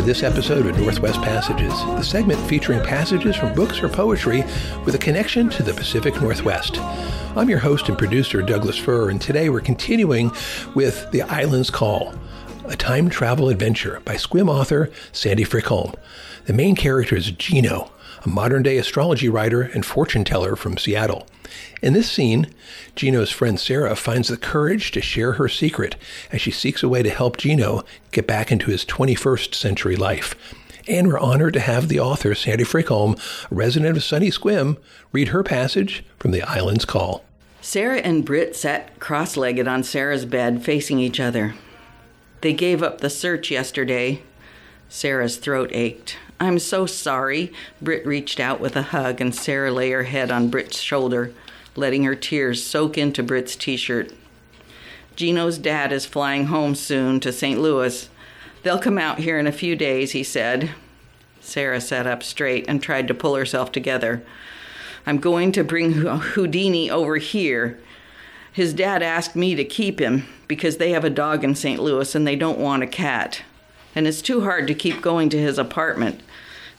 to this episode of Northwest Passages, the segment featuring passages from books or poetry with a connection to the Pacific Northwest. I'm your host and producer, Douglas Fir, and today we're continuing with The Island's Call, a time travel adventure by Sequim author Sandy Frykholm. The main character is Gino, a modern day astrology writer and fortune teller from Seattle. In this scene, Gino's friend Sarah finds the courage to share her secret as she seeks a way to help Gino get back into his 21st century life. And we're honored to have the author, Sandy Frykholm, a resident of sunny Sequim, read her passage from The Island's Call. Sarah and Britt sat cross legged on Sarah's bed, facing each other. They gave up the search yesterday. Sarah's throat ached. I'm so sorry. Britt reached out with a hug, and Sarah lay her head on Britt's shoulder, letting her tears soak into Britt's t shirt. Gino's dad is flying home soon to St. Louis. They'll come out here in a few days, he said. Sarah sat up straight and tried to pull herself together. I'm going to bring Houdini over here. His dad asked me to keep him because they have a dog in St. Louis and they don't want a cat. And it's too hard to keep going to his apartment.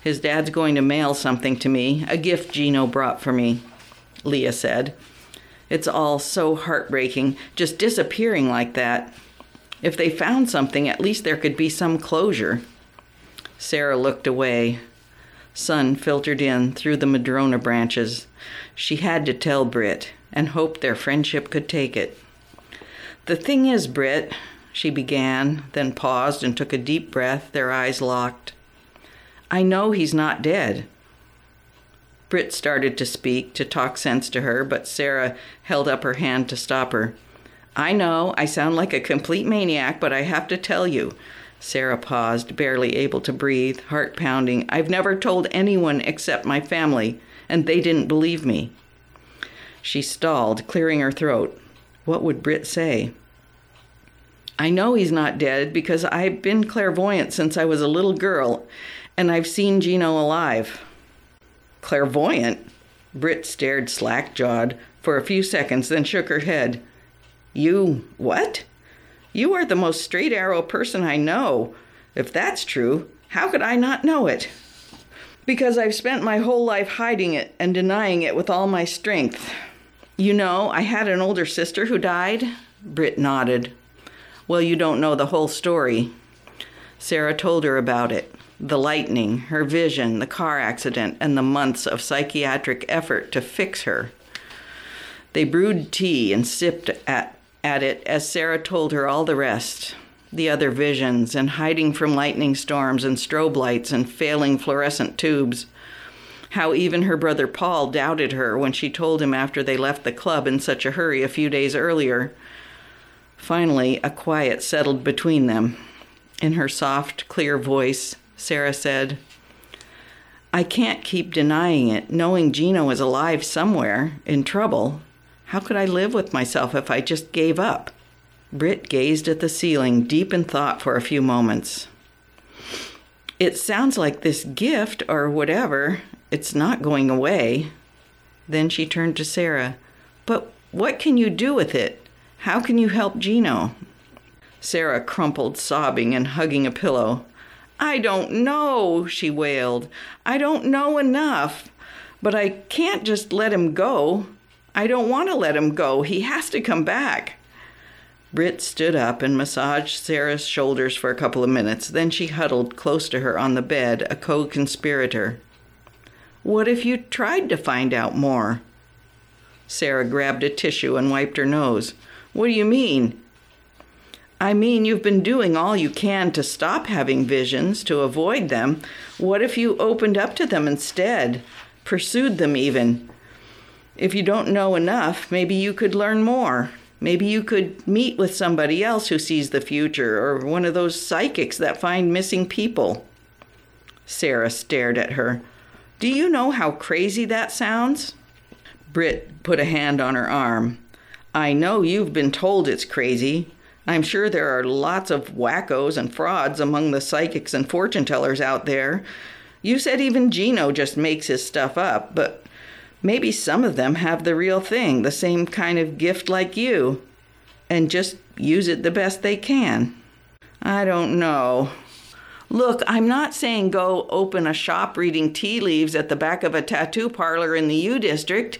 His dad's going to mail something to me, a gift Gino brought for me, Leah said. It's all so heartbreaking, just disappearing like that. If they found something, at least there could be some closure. Sarah looked away. Sun filtered in through the madrona branches. She had to tell Britt and hoped their friendship could take it. The thing is, Britt, she began, then paused and took a deep breath, their eyes locked. I know he's not dead. Britt started to speak, to talk sense to her, but Sarah held up her hand to stop her. I know, I sound like a complete maniac, but I have to tell you. Sarah paused, barely able to breathe, heart pounding. I've never told anyone except my family, and they didn't believe me. She stalled, clearing her throat. What would Britt say? I know he's not dead because I've been clairvoyant since I was a little girl, and I've seen Gino alive. Clairvoyant? Britt stared slack jawed for a few seconds, then shook her head. You what? You are the most straight arrow person I know. If that's true, how could I not know it? Because I've spent my whole life hiding it and denying it with all my strength. You know, I had an older sister who died. Britt nodded. Well, you don't know the whole story. Sarah told her about it the lightning, her vision, the car accident, and the months of psychiatric effort to fix her. They brewed tea and sipped at, at it as Sarah told her all the rest the other visions and hiding from lightning storms and strobe lights and failing fluorescent tubes. How even her brother Paul doubted her when she told him after they left the club in such a hurry a few days earlier. Finally, a quiet settled between them. In her soft, clear voice, Sarah said, I can't keep denying it, knowing Gino is alive somewhere, in trouble. How could I live with myself if I just gave up? Britt gazed at the ceiling, deep in thought for a few moments. It sounds like this gift, or whatever, it's not going away. Then she turned to Sarah. But what can you do with it? How can you help Gino? Sarah crumpled, sobbing and hugging a pillow. I don't know, she wailed. I don't know enough. But I can't just let him go. I don't want to let him go. He has to come back. Britt stood up and massaged Sarah's shoulders for a couple of minutes. Then she huddled close to her on the bed, a co conspirator. What if you tried to find out more? Sarah grabbed a tissue and wiped her nose. What do you mean? I mean, you've been doing all you can to stop having visions, to avoid them. What if you opened up to them instead, pursued them even? If you don't know enough, maybe you could learn more. Maybe you could meet with somebody else who sees the future, or one of those psychics that find missing people. Sarah stared at her. Do you know how crazy that sounds? Britt put a hand on her arm. I know you've been told it's crazy. I'm sure there are lots of wackos and frauds among the psychics and fortune tellers out there. You said even Gino just makes his stuff up, but maybe some of them have the real thing, the same kind of gift like you, and just use it the best they can. I don't know. Look, I'm not saying go open a shop reading tea leaves at the back of a tattoo parlor in the U District,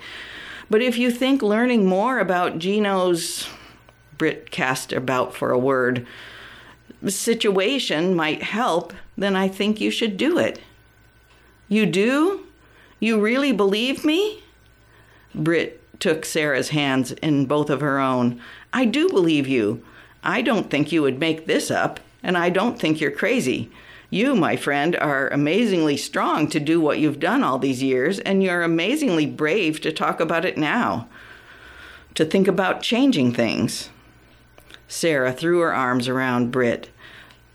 but if you think learning more about Gino's. Britt cast about for a word. Situation might help, then I think you should do it. You do? You really believe me? Britt took Sarah's hands in both of her own. I do believe you. I don't think you would make this up, and I don't think you're crazy. You, my friend, are amazingly strong to do what you've done all these years, and you're amazingly brave to talk about it now, to think about changing things. Sarah threw her arms around Britt.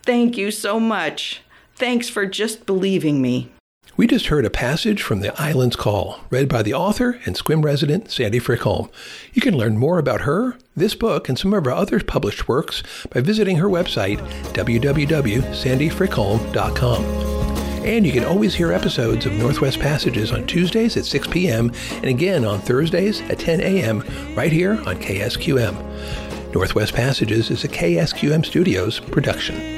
Thank you so much. Thanks for just believing me. We just heard a passage from The Island's Call, read by the author and Sequim resident Sandy Frykholm. You can learn more about her, this book, and some of her other published works by visiting her website, www.sandyfrykholm.com. And you can always hear episodes of Northwest Passages on Tuesdays at 6 p.m. and again on Thursdays at 10 a.m. right here on KSQM. Northwest Passages is a KSQM Studios production.